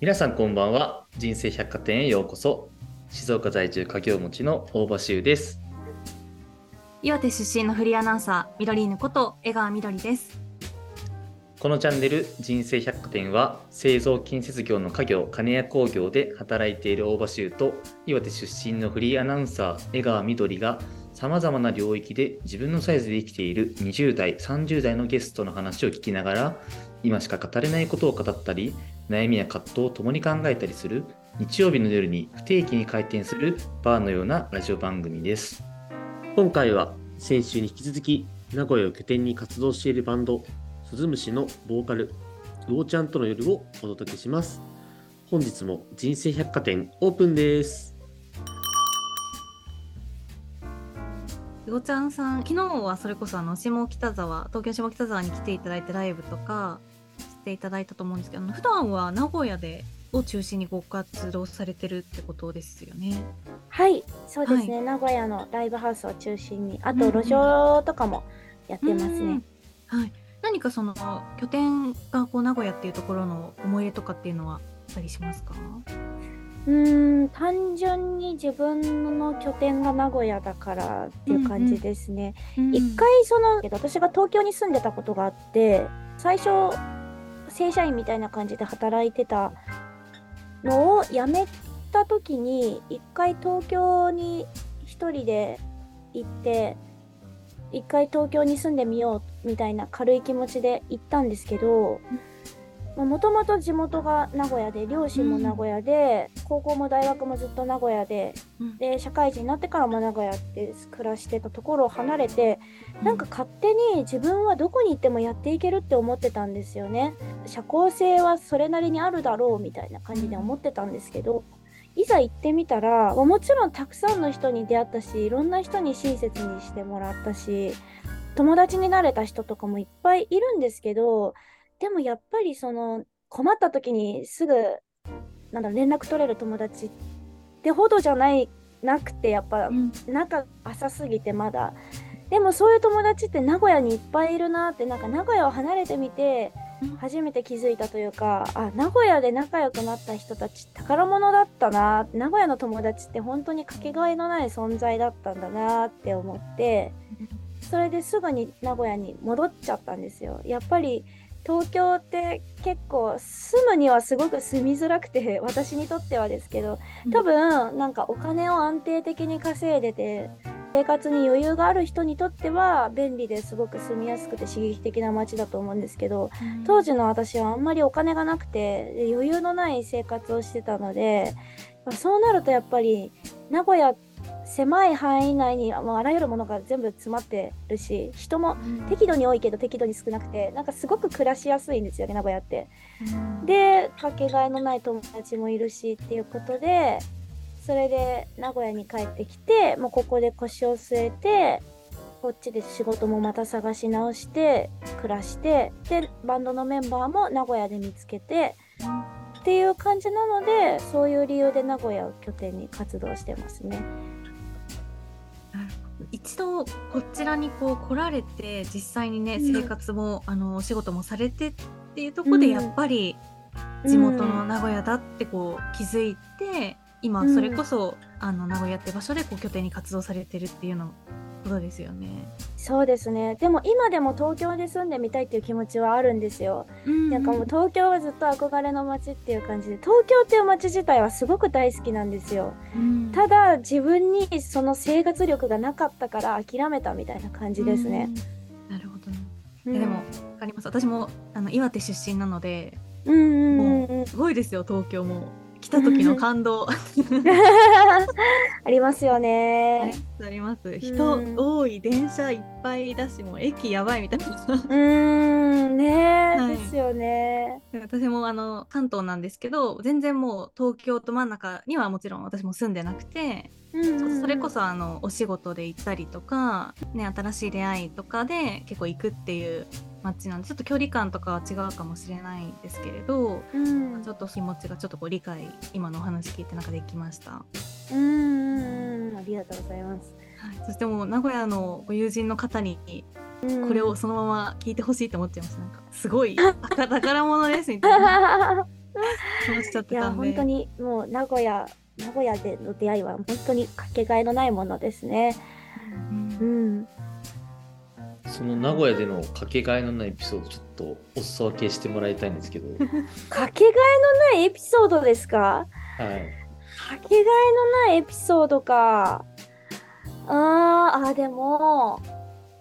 皆さんこんばんは。人生百貨店へようこそ。静岡在住家業持ちの大場修です。岩手出身のフリーアナウンサーみどりーぬこと江川みどりです。このチャンネル人生百貨店は製造建設業の家業金谷工業で働いている大場修と岩手出身のフリーアナウンサー江川みどりがさまざまな領域で自分のサイズで生きている20代30代のゲストの話を聞きながら今しか語れないことを語ったり悩みや葛藤を共に考えたりする日曜日の夜に不定期に開店するバーのようなラジオ番組です。今回は先週に引き続き名古屋を拠点に活動しているバンドスズムシのボーカル魚ちゃんとの夜をお届けします。本日も人生百貨店オープンです。魚ちゃんさん昨日はそれこそあの下北沢東京下北沢に来ていただいてライブとかしていただいたと思うんですけど普段は名古屋でを中心にご活動されてるってことですよね。はい、そうですね、名古屋のライブハウスを中心に、あと路上とかもやってますね。はい。何かその拠点がこう名古屋っていうところの思い出とかっていうのはあったりしますか？うーん、単純に自分の拠点が名古屋だからっていう感じですね。うん一、回その私が東京に住んでたことがあって、最初正社員みたいな感じで働いてたのを辞めた時に一回東京に1人で行って一回東京に住んでみようみたいな軽い気持ちで行ったんですけどもともと地元が名古屋で両親も名古屋で、高校も大学もずっと名古屋でうん。で社会人になってからも名古屋って暮らしてたところを離れてなんか勝手に自分はどこに行ってもやっていけるって思ってたんですよね。社交性はそれなりにあるだろうみたいな感じで思ってたんですけど、いざ行ってみたらもちろんたくさんの人に出会ったしいろんな人に親切にしてもらったし友達になれた人とかもいっぱいいるんですけどでもやっぱりその困った時にすぐなんだろう連絡取れる友達ってほどじゃないなくてやっぱうん。仲浅すぎてまだ。でもそういう友達って名古屋にいっぱいいるなってなんか名古屋を離れてみてうん。初めて気づいたというかあ名古屋で仲良くなった人たち宝物だったな名古屋の友達って本当にかけがえのない存在だったんだなって思ってそれですぐに名古屋に戻っちゃったんですよ。やっぱり東京って結構住むにはすごく住みづらくて 私にとってはですけど多分なんかお金を安定的に稼いでて生活に余裕がある人にとっては便利ですごく住みやすくて刺激的な街だと思うんですけど当時の私はあんまりお金がなくてで余裕のない生活をしてたのでまあそうなるとやっぱり名古屋狭い範囲内にもうあらゆるものが全部詰まってるし人も適度に多いけど適度に少なくてなんかすごく暮らしやすいんですよね名古屋って。でかけがえのない友達もいるしっていうことでそれで名古屋に帰ってきてもうここで腰を据えてこっちで仕事もまた探し直して暮らしてでバンドのメンバーも名古屋で見つけてっていう感じなのでそういう理由で名古屋を拠点に活動してますね。一度こちらにこう来られて実際にね、うん。生活もあのお仕事もされてっていうところでうん。やっぱり地元の名古屋だってこう気づいて、今それこそ、あの名古屋って場所でこう拠点に活動されてるっていうのことですよね。そうですねでも今でも東京で住んでみたいっていう気持ちはあるんですよ。なんかもう東京はずっと憧れの街っていう感じで東京っていう街自体はすごく大好きなんですよ。うんただ自分にその生活力がなかったから諦めたみたいな感じですね。うんなるほどね。うんでもわかります。私もあの岩手出身なので、うんうんうんうんもうすごいですよ東京も来た時の感動 ありますよね。あります。人うん多い電車いっぱいだしもう駅やばいみたいな。うーんねえ、はいですよね。私もあの関東なんですけど全然もう東京と真ん中にはもちろん私も住んでなくて、それこそあのお仕事で行ったりとか、ね、新しい出会いとかで結構行くっていう街なんでちょっと距離感とかは違うかもしれないんですけれど、うんちょっと気持ちがちょっとこう理解今のお話聞いてなんかできました？うんありがとうございます。はい、そしてもう名古屋のご友人の方にうんこれをそのまま聞いてほしいと思っちゃいました。なんかすごい宝宝物ですみたいな。話しちゃっていや本当にもう名古屋名古屋での出会いは本当にかけがえのないものですね。うんうん、その名古屋でのかけがえのないエピソードちょっとお裾分けしてもらいたいんですけど、かけがえのないエピソードですか？はい、かけがえのないエピソードか。あーあ、でも、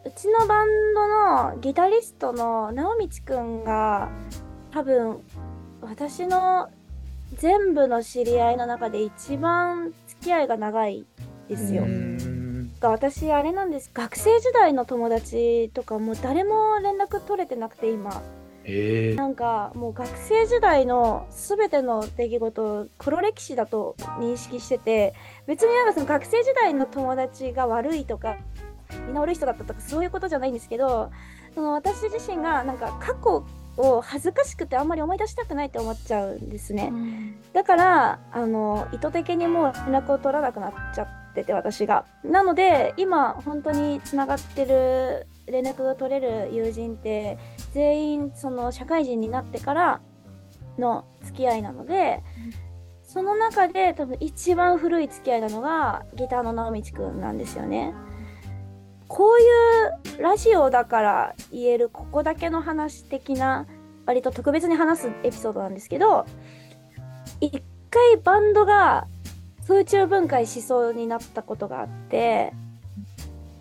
うちのバンドのギタリストの直道くんが、多分、私の全部の知り合いの中で一番付き合いが長いですよう。んが私あれなんです学生時代の友達とかもう誰も連絡取れてなくて今えー、なんかもう学生時代の全ての出来事を黒歴史だと認識してて別になんかその学生時代の友達が悪いとかみんな悪い人だったとかそういうことじゃないんですけどその私自身がなんか過去を恥ずかしくてあんまり思い出したくないって思っちゃうんですね。だからあの意図的にもう連絡を取らなくなっちゃってて私がなので今本当につながってる連絡が取れる友人って全員その社会人になってからの付き合いなので、その中で多分一番古い付き合いなのがギターの直道くんなんですよね。こういうラジオだから言えるここだけの話的な割と特別に話すエピソードなんですけど一回バンドが空中分解しそうになったことがあって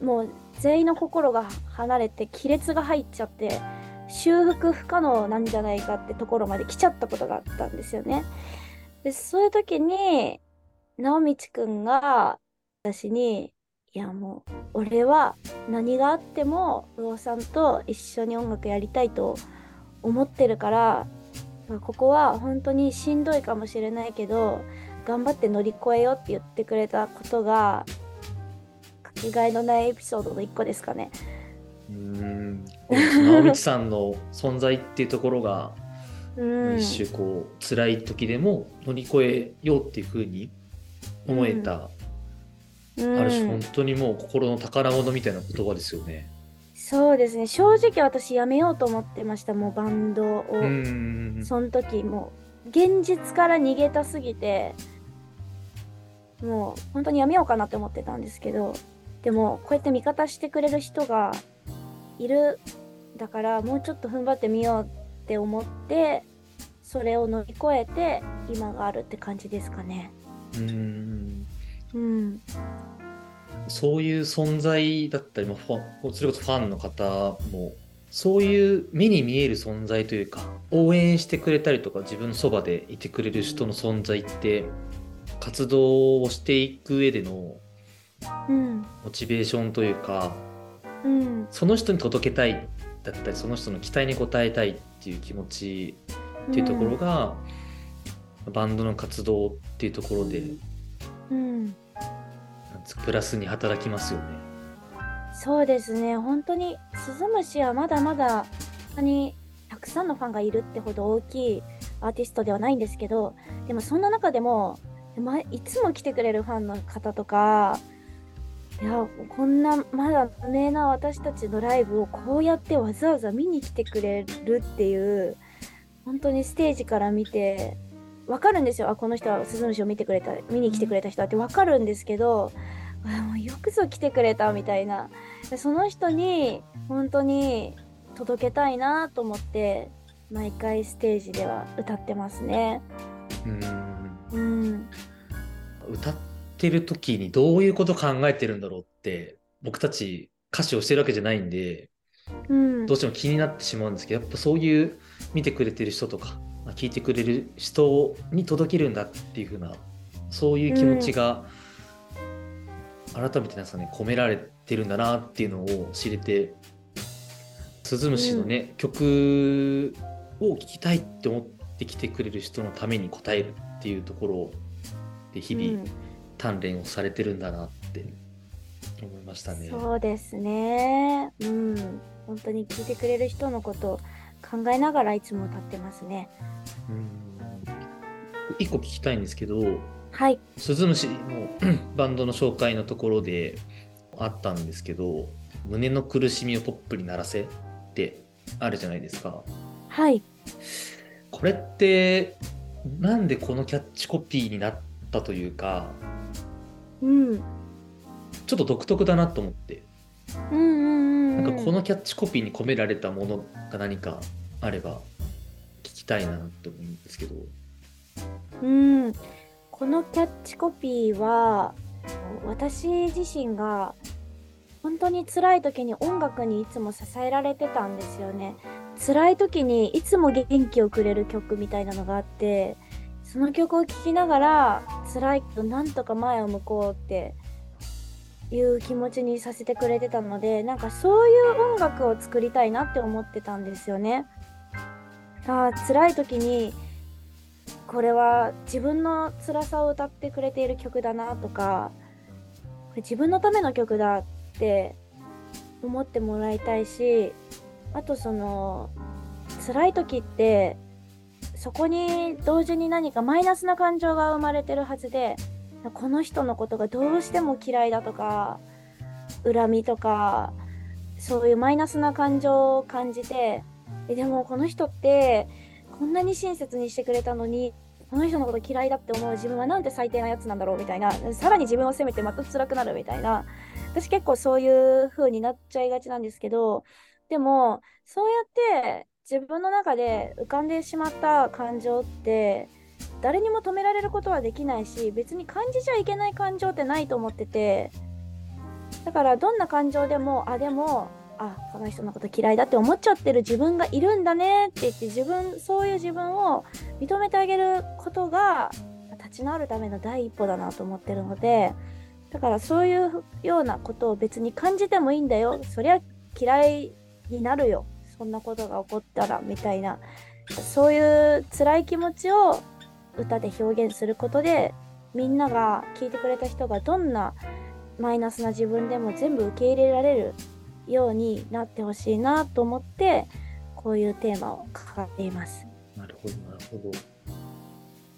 もう全員の心が離れて亀裂が入っちゃって修復不可能なんじゃないかってところまで来ちゃったことがあったんですよね。でそういう時に直道くんが私に「いやもう俺は何があっても魚さんと一緒に音楽やりたいと思ってるからまあここは本当にしんどいかもしれないけど頑張って乗り越えようって言ってくれたことがかけがえのないエピソードの一個ですかね。うーん直道さんの存在っていうところが、うん、一種こう辛い時でも乗り越えようっていうふうに思えた、うんある種本当にもう心の宝物みたいな言葉ですよね。そうですね。正直私やめようと思ってましたもうバンドを、んその時もう現実から逃げたすぎてもう本当にやめようかなって思ってたんですけどでもこうやって味方してくれる人がいるだからもうちょっと踏ん張ってみようって思ってそれを乗り越えて今があるって感じですかね。うーんうん、そういう存在だったり、まあ、それこそファンの方もそういう目に見える存在というか応援してくれたりとか自分のそばでいてくれる人の存在って活動をしていく上でのうん、モチベーションというかうん、その人に届けたいだったりその人の期待に応えたいっていう気持ちっていうところが、バンドの活動っていうところでうん、プラスに働きますよね。そうですね本当にスズムシはまだまだ本当にたくさんのファンがいるってほど大きいアーティストではないんですけどでもそんな中でも、ま、いつも来てくれるファンの方とかいやこんなまだ無名な私たちのライブをこうやってわざわざ見に来てくれるっていう本当にステージから見てわかるんですよ。あこの人はスズムシを見てくれた見に来てくれた人だってわかるんですけどあもうよくぞ来てくれたみたいな。でその人に本当に届けたいなと思って毎回ステージでは歌ってますね。うん。うん、歌ってる時にどういうこと考えてるんだろうって僕たち歌詞をしてるわけじゃないんでうん、どうしても気になってしまうんですけどやっぱそういう見てくれてる人とかまあ聞いてくれる人に届けるんだっていう風なそういう気持ちが改めてなんですかね込められてるんだなっていうのを知れて鈴虫のね、曲を聴きたいって思ってきてくれる人のために応えるっていうところで日々、鍛錬をされてるんだなって思いましたね。そうですね。うん、本当に聞いてくれる人のことを考えながらいつも歌ってますね。うん一個聞きたいんですけどはい。鈴虫の バンドの紹介のところであったんですけど「胸の苦しみをポップにならせ」ってあるじゃないですか。はい。これってなんでこのキャッチコピーになったというかうんちょっと独特だなと思ってうんこのキャッチコピーに込められたものが何かあれば聞きたいなと思うんですけど。うん。このキャッチコピーは私自身が本当に辛い時に音楽にいつも支えられてたんですよね。辛い時にいつも元気をくれる曲みたいなのがあってその曲を聴きながら辛いけどなんとか前を向こうっていう気持ちにさせてくれてたのでなんかそういう音楽を作りたいなって思ってたんですよね。あ辛い時にこれは自分の辛さを歌ってくれている曲だなとかこれ自分のための曲だって思ってもらいたいしあとその辛い時ってそこに同時に何かマイナスな感情が生まれてるはずでこの人のことがどうしても嫌いだとか恨みとかそういうマイナスな感情を感じてえでもこの人ってこんなに親切にしてくれたのにこの人のこと嫌いだって思う自分はなんて最低なやつなんだろうみたいなさらに自分を責めてまた辛くなるみたいな。私結構そういう風になっちゃいがちなんですけどでもそうやって自分の中で浮かんでしまった感情って誰にも止められることはできないし別に感じちゃいけない感情ってないと思っててだからどんな感情でもあでもあこの人のこと嫌いだって思っちゃってる自分がいるんだねって言って自分そういう自分を認めてあげることが立ち直るための第一歩だなと思ってるのでだからそういうようなことを別に感じてもいいんだよ。そりゃ嫌いになるよ。そんなことが起こったらみたいな。そういう辛い気持ちを歌で表現することでみんなが聞いてくれた人がどんなマイナスな自分でも全部受け入れられるようになってほしいなと思ってこういうテーマを掲げています。なるほどなるほど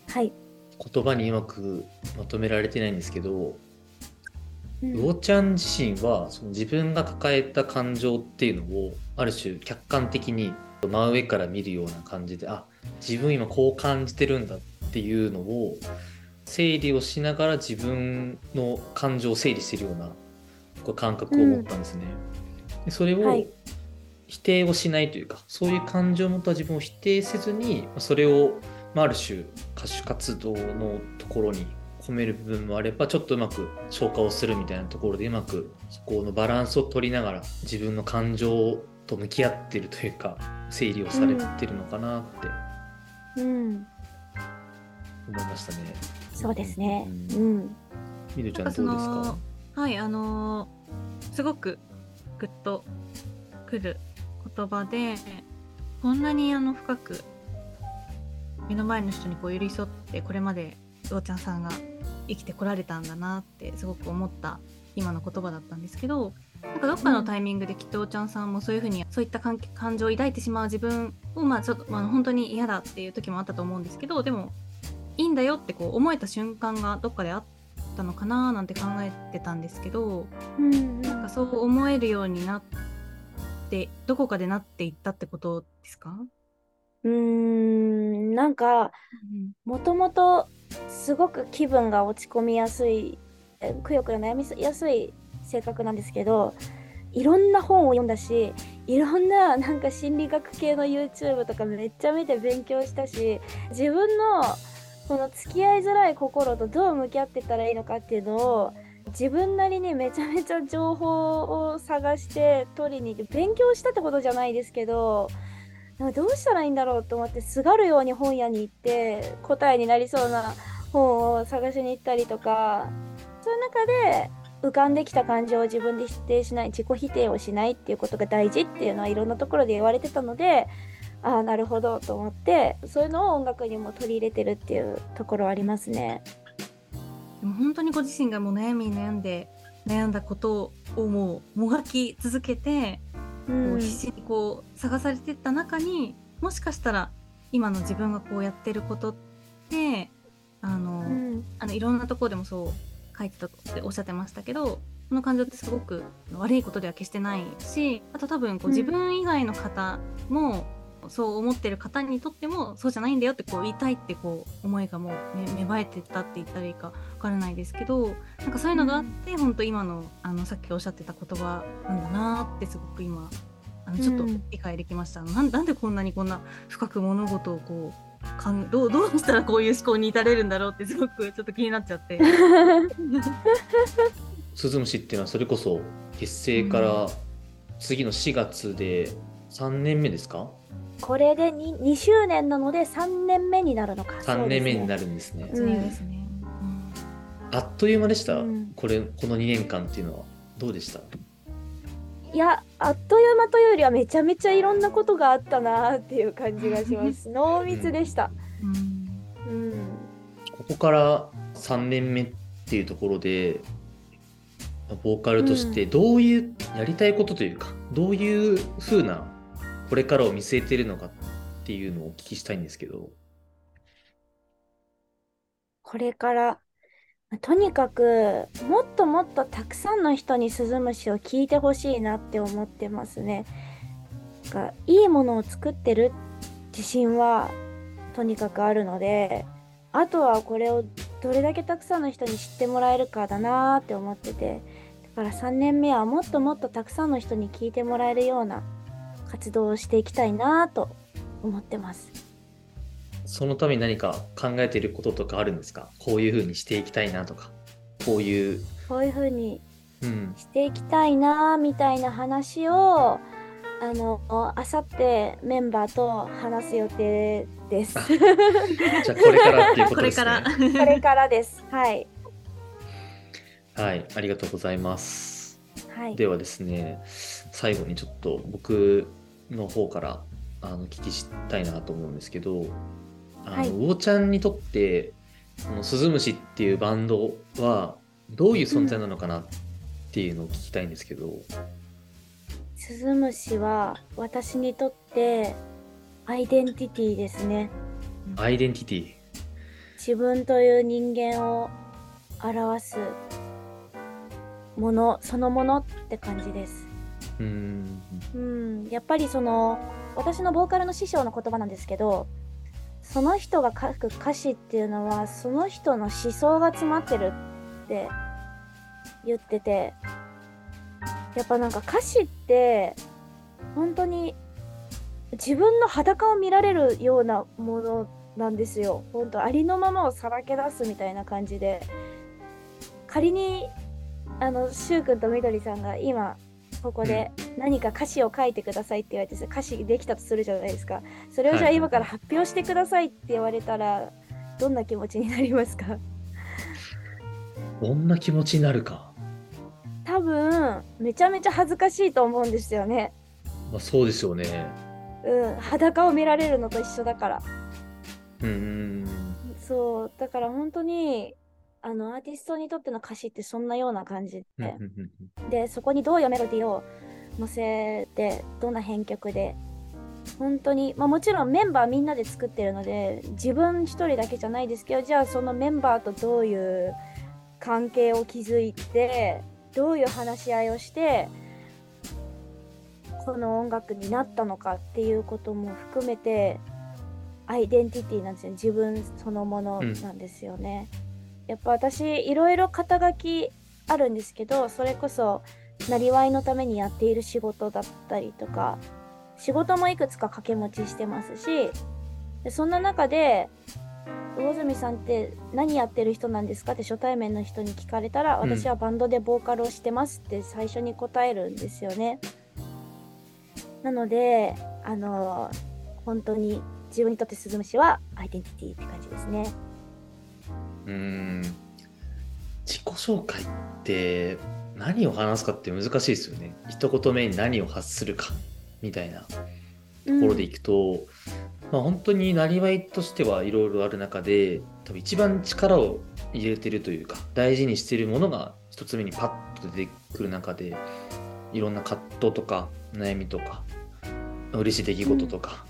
はい。言葉にうまくまとめられてないんですけどうん魚ちゃん自身はその自分が抱えた感情っていうのをある種客観的に真上から見るような感じであ自分今こう感じてるんだっていうのを整理をしながら自分の感情を整理してるような感覚を持ったんですね。でそれをはい否定をしないというかそういう感情を持った自分を否定せずにそれを、まあ、ある種歌手活動のところに込める部分もあればちょっとうまく消化をするみたいなところでうまくそこのバランスを取りながら自分の感情と向き合ってるというか整理をされてるのかなってうん、思いましたね。そうですね。ううんん。みるちゃんどうですか？はいあのーすごくグッとくる言葉でこんなにあの深く目の前の人にこう寄り添ってこれまで魚ちゃんさんが生きてこられたんだなってすごく思った今の言葉だったんですけどなんかどっかのタイミングできっとおちゃんさんもそういうふうにそういった感感情を抱いてしまう自分をまあちょっと、まあ、本当に嫌だっていう時もあったと思うんですけどでもいいんだよってこう思えた瞬間がどっかであったのかななんて考えてたんですけどうんなんかそう思えるようになってどこかでなっていったってことですか、うーん、なんか、もともとすごく気分が落ち込みやすい、えくよくよ悩みやすい性格なんですけど、いろんな本を読んだし、いろんななんか心理学系の YouTube とかめっちゃ見て勉強したし、自分のこの付き合いづらい心とどう向き合ってたらいいのかっていうのを自分なりにめちゃめちゃ情報を探して取りに行って勉強したってことじゃないですけどどうしたらいいんだろうと思ってすがるように本屋に行って答えになりそうな本を探しに行ったりとかそういう中で浮かんできた感情を自分で否定しない自己否定をしないっていうことが大事っていうのはいろんなところで言われてたのでああなるほどと思ってそういうのを音楽にも取り入れてるっていうところはありますね。でも本当にご自身がもう悩みに悩んで悩んだことをもうもがき続けて、うこうん必死にこう探されてった中にもしかしたら今の自分がこうやってることってあの、うんあのいろんなところでもそう書いてたっておっしゃってましたけどこの感情ってすごく悪いことでは決してないしあと多分こううん。自分以外の方もそう思ってる方にとってもそうじゃないんだよってこう言いたいってこう思いがもう芽芽生えてったって言ったらいいかわからないですけどなんかそういうのがあって、本当今のあのさっきおっしゃってた言葉なんだなってすごく今あのちょっとうん。理解できました、なんなんでこんなにこんな深く物事をこうかんどうどうしたらこういう思考に至れるんだろうってすごくちょっと気になっちゃって。スズムシっていうのはそれこそ結成から次の4月で3年目ですか？これで 2, 2周年なので3年目になるのか。3年目になる。るんですねうんそうですね。あっという間でした、うんこれこの2年間っていうのはどうでした？いや、あっという間というよりはめちゃめちゃいろんなことがあったなっていう感じがします。濃密でした。うんうん。ここから3年目っていうところでボーカルとしてどういうやりたいことというか、どういう風なこれからを見据えているのかっていうのをお聞きしたいんですけどこれから、とにかく、もっともっとたくさんの人にスズムシを聞いてほしいなって思ってますね。がいいものを作ってる自信はとにかくあるので、あとはこれをどれだけたくさんの人に知ってもらえるかだなーって思ってて、だから3年目はもっともっとたくさんの人に聞いてもらえるような活動をしていきたいなと思ってます。そのために何か考えていることとかあるんですか？こういう風にしていきたいなとかこういう、こういう風にうん、していきたいなみたいな話をあのあさってメンバーと話す予定です。あじゃあこれからっていうこことれですねから。これからです。はい。はいありがとうございますはい。ではですね最後にちょっと僕の方からあの聞きしたいなと思うんですけどあの、はい。魚ちゃんにとってこのスズムシっていうバンドはどういう存在なのかなっていうのを聞きたいんですけど、スズムシは私にとってアイデンティティですね。アイデンティティ？自分という人間を表すものそのものって感じです。うーん。うん、やっぱりその私のボーカルの師匠の言葉なんですけどその人が書く歌詞っていうのはその人の思想が詰まってるって言っててやっぱなんか歌詞って本当に自分の裸を見られるようなものなんですよ。本当ありのままをさらけ出すみたいな感じで。仮にあのしゅうくんとみどりさんが今ここで何か歌詞を書いてくださいって言われて歌詞できたとするじゃないですか。それをじゃあはい今から発表してくださいって言われたらどんな気持ちになりますか？どんな気持ちになるか、多分めちゃめちゃ恥ずかしいと思うんですよね。まあ、そうですよね。うん。裸を見られるのと一緒だから。うーん。そう。だから本当にあのアーティストにとっての歌詞ってそんなような感じで、うんうんうん。でそこにどういうメロディーを乗せてどんな編曲で本当に、まあ、もちろんメンバーみんなで作ってるので自分一人だけじゃないですけどじゃあそのメンバーとどういう関係を築いてどういう話し合いをしてこの音楽になったのかっていうことも含めてアイデンティティなんですよ。自分そのものなんですよね。やっぱ私いろいろ肩書きあるんですけどそれこそなりわいのためにやっている仕事だったりとか仕事もいくつか掛け持ちしてますしでそんな中で魚住さんって何やってる人なんですかって初対面の人に聞かれたら、うん私はバンドでボーカルをしてますって最初に答えるんですよね。なのであの本当に自分にとってスズムシはアイデンティティって感じですね。うーん。自己紹介って何を話すかって難しいですよね。一言目に何を発するかみたいなところでいくと、まあ本当になりわいとしてはいろいろある中で多分一番力を入れてるというか大事にしているものが一つ目にパッと出てくる中でいろんな葛藤とか悩みとか嬉しい出来事とか、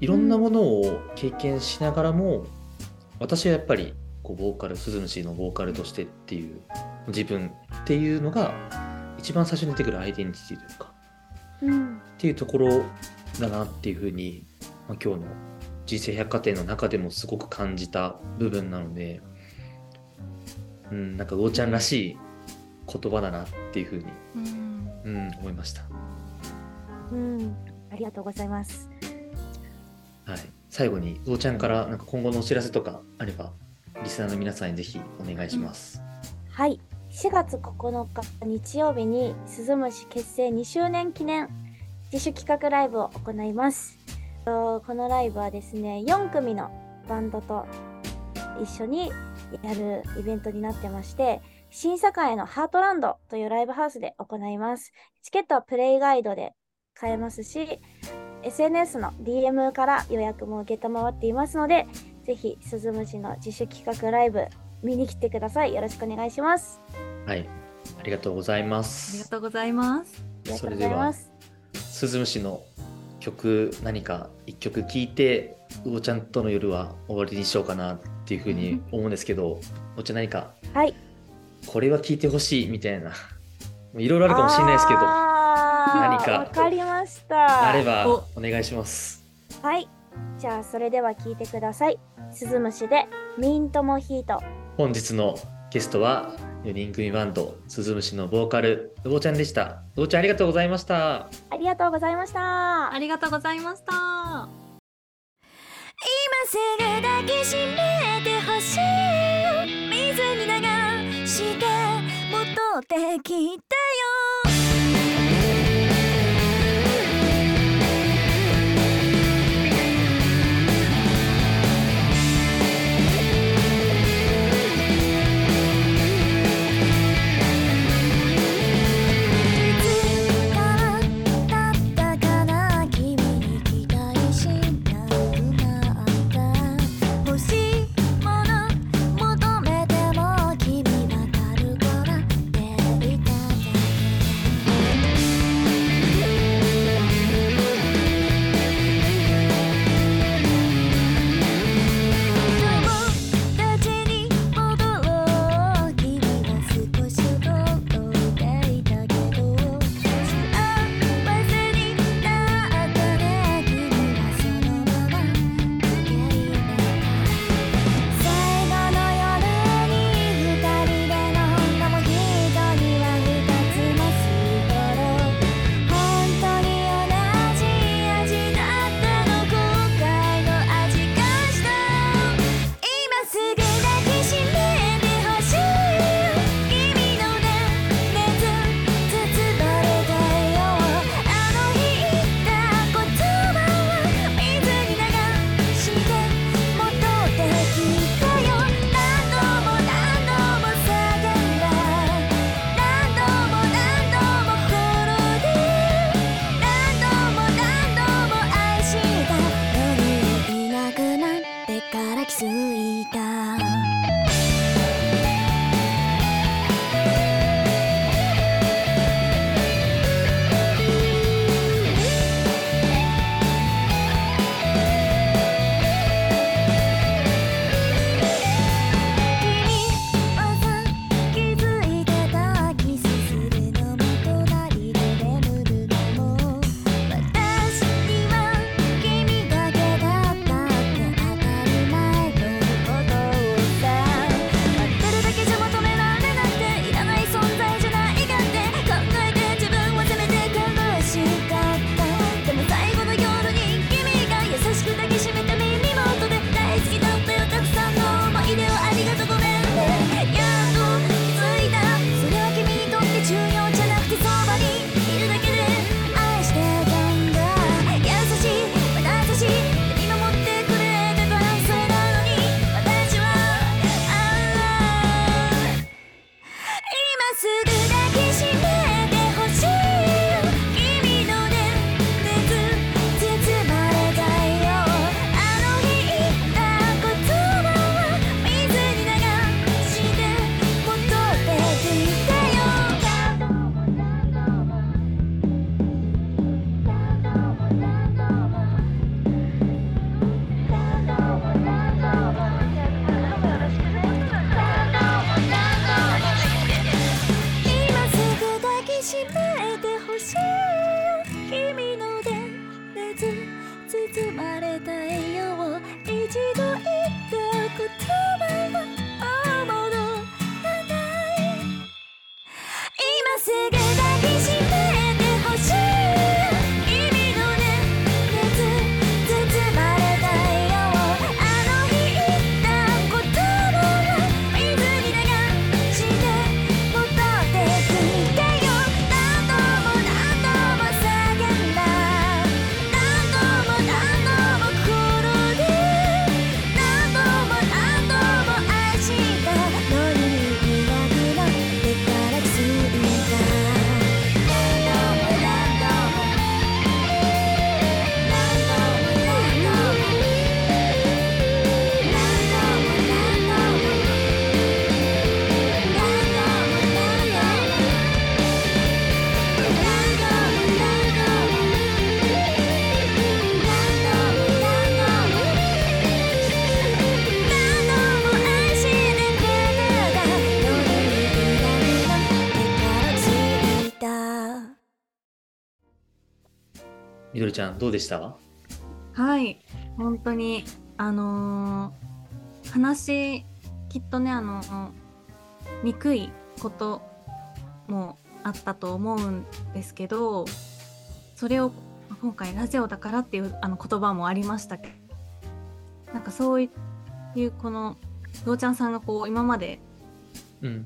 いろんなものを経験しながらも私はやっぱりこうボーカル鈴虫のボーカルとしてっていう自分っていうのが一番最初に出てくるアイデンティティというかうんっていうところだなっていうふうにまあ、今日の人生百貨店の中でもすごく感じた部分なので、うん、なんか魚ちゃんらしい言葉だなっていうふうに、うんうん、思いました。うん、ありがとうございます。はい、最後に魚ちゃんからなんか今後のお知らせとかあればリスナーの皆さんにぜひお願いします。はい、4月9日日曜日に鈴虫結成2周年記念自主企画ライブを行います。このライブはですね、4組のバンドと一緒にやるイベントになってまして、新栄のハートランドというライブハウスで行います。チケットはプレイガイドで買えますし、SNS の DM から予約も受けたまわっていますので、ぜひ鈴虫の自主企画ライブ見に来てください。よろしくお願いします。はい、ありがとうございまありがす。とうございます。ありがとうごそれではざいます。スズムシの曲何か一曲聴いて魚ちゃんとの夜は終わりにしようかなっていうふうに思うんですけど魚ちゃん何か？はい。これは聴いてほしいみたいないろいろあるかもしれないですけどあ何何かわかりました。ればおお願いします。はい。じゃあ、それでは聞いてください。スズムシでミントモヒート。本日のゲストは4人組バンドスズムシのボーカル魚ちゃんでした。魚ちゃんありがとうございました。ありがとうございました。ありがとうございました。今すぐ抱きしめてほしい水に流して戻ってきたよちゃんどうでした？はい。本当にあのー話きっとねあの憎いこともあったと思うんですけどそれを今回ラジオだからっていうあの言葉もありましたけどなんかそういうこのどうちゃんさんがこう今まで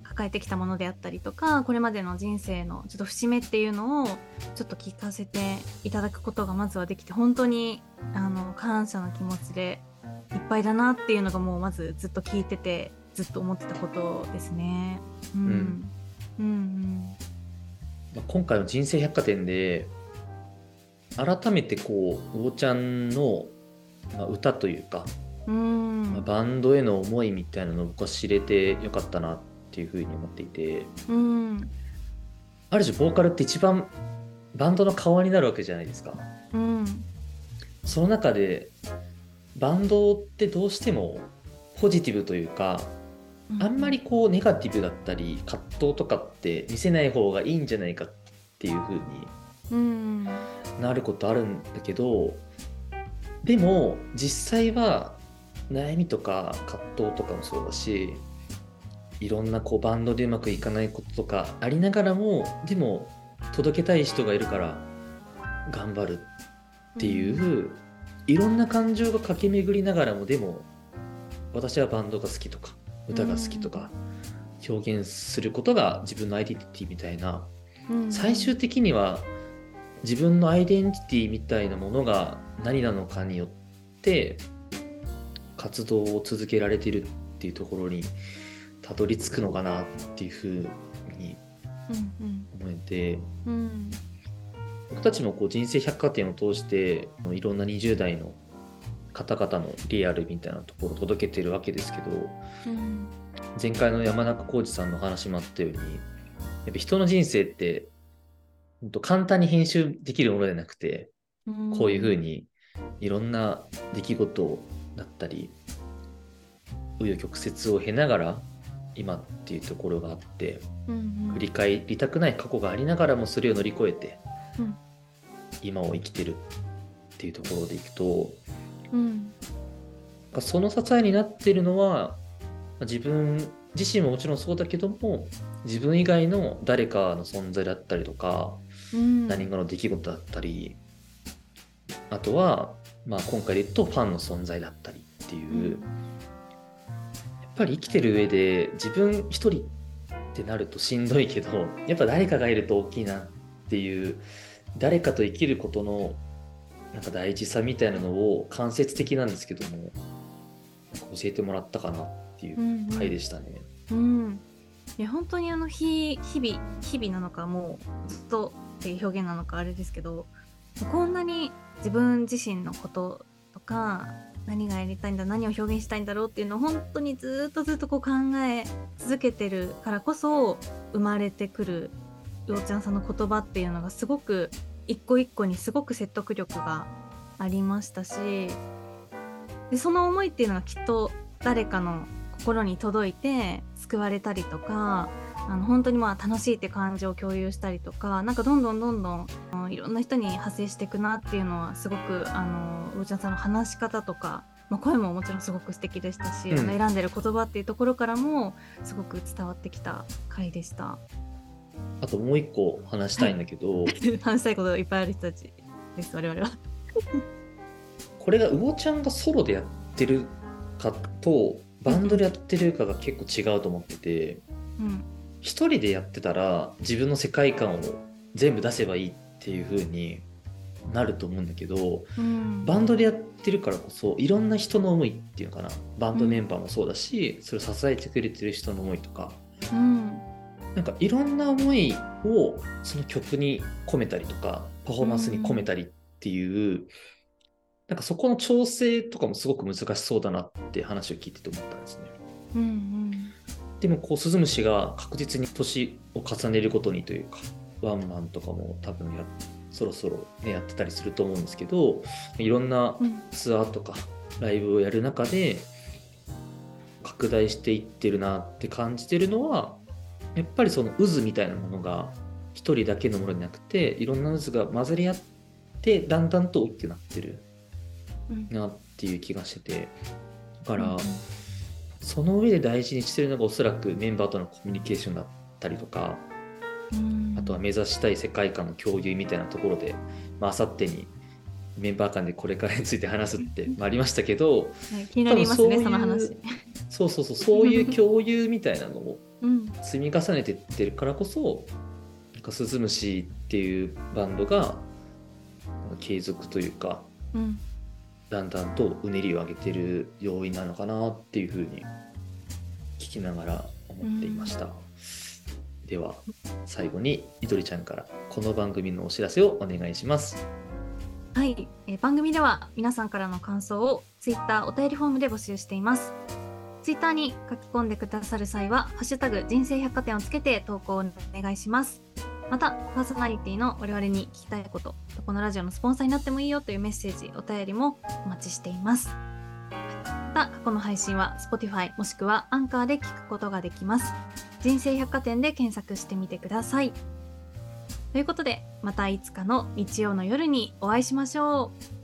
抱えてきたものであったりとかこれまでの人生のちょっと節目っていうのをちょっと聞かせていただくことがまずはできて本当にあの感謝の気持ちでいっぱいだなっていうのがもうまずずっと聞いててずっと思ってたことですね。うん、うん、今回の人生百貨店で改めてこう魚ちゃんの、まあ、歌というか、うん。まあバンドへの思いみたいなのを僕は知れてよかったなっていうふうに思っていてうん。ある種ボーカルって一番バンドの顔になるわけじゃないですか。うん。その中でバンドってどうしてもポジティブというかあんまりこうネガティブだったり葛藤とかって見せない方がいいんじゃないかっていう風にうん。なることあるんだけどでも実際は悩みとか葛藤とかもそうだしいろんなこうバンドでうまくいかないこととかありながらもでも届けたい人がいるから頑張るっていう、いろんな感情が駆け巡りながらもでも私はバンドが好きとか歌が好きとか表現することが自分のアイデンティティみたいなうん。最終的には自分のアイデンティティみたいなものが何なのかによって活動を続けられてるっていうところにたどり着くのかなっていうふうに思えてうんうん僕たちもこう人生百貨店を通していろんな20代の方々のリアルみたいなところを届けてるわけですけどうん前回の山中浩二さんの話もあったようにやっぱ人の人生って本当簡単に編集できるものじゃなくてうんこういうふうにいろんな出来事だったり紆余曲折を経ながら今っていうところがあってうんうん。振り返りたくない過去がありながらもそれを乗り越えてうん。今を生きてるっていうところでいくとうん。その支えになってるのは自分自身ももちろんそうだけども自分以外の誰かの存在だったりとかうん。何かの出来事だったりあとは、まあ、今回で言うとファンの存在だったりっていう、やっぱり生きてる上で自分一人ってなるとしんどいけどやっぱ誰かがいると大きいなっていう誰かと生きることのなんか大事さみたいなのを間接的なんですけども教えてもらったかなっていううん回でしたね。うん、いや本当にあの日日々日々なのかもうずっとっていう表現なのかあれですけどこんなに自分自身のこととか何がやりたいんだ何を表現したいんだろうっていうのを本当にずっとずっとこう考え続けてるからこそ生まれてくるようちゃんさんの言葉っていうのがすごく一個一個にすごく説得力がありましたしでその思いっていうのがきっと誰かの心に届いて救われたりとかあの本当にまあ楽しいって感情を共有したりとかなんかどんどんどんどんいろんな人に派生していくなっていうのはすごくあのうーちゃんさんの話し方とか、まあ、声ももちろんすごく素敵でしたし、うんあの選んでる言葉っていうところからもすごく伝わってきた回でした。あともう一個話したいんだけど、話したいこといっぱいある人たちです我々は。これが魚ちゃんがソロでやってるかとバンドでやってるかが結構違うと思っててうん一人でやってたら自分の世界観を全部出せばいいっていう風になると思うんだけどうん。バンドでやってるからこそいろんな人の思いっていうのかな。バンドメンバーもそうだし、それを支えてくれてる人の思いとか。うん。なんかいろんな思いをその曲に込めたりとかパフォーマンスに込めたりっていう、なんかそこの調整とかもすごく難しそうだなって話を聞いてて思ったんですね。うんうんでもこうスズムシが確実に年を重ねるごとにというかワンマンとかも多分やそろそろ、ね、やってたりすると思うんですけどいろんなうん。ツアーとかライブをやる中で拡大していってるなって感じてるのはやっぱりその渦みたいなものが一人だけのものじゃなくていろんな渦が混ざり合っでだんだんと大きくなってるうん。なっていう気がしててだから、うんその上で大事にしてるのがおそらくメンバーとのコミュニケーションだったりとかうん。あとは目指したい世界観の共有みたいなところであさってにメンバー間でこれからについて話すってまあありましたけどはい気になりますねその話。そうそうそうそういう共有みたいなのをうん。積み重ねてってるからこそなんかスズムシっていうバンドが継続というかうんだんだんとうねりを上げてる要因なのかなっていうふうに聞きながら思っていました、では最後にいどりちゃんからこの番組のお知らせをお願いしますはい、えー番組では皆さんからの感想をツイッターお便りフォームで募集しています。ツイッターに書き込んでくださる際は、ハッシュタグ人生百貨店をつけて投稿をお願いします。また、パーソナリティの我々に聞きたいこと、このラジオのスポンサーになってもいいよというメッセージ、お便りもお待ちしています。また、過去の配信は Spotify もしくはアンカーで聞くことができます。人生百貨店で検索してみてください。ということで、またいつかの日曜の夜にお会いしましょう。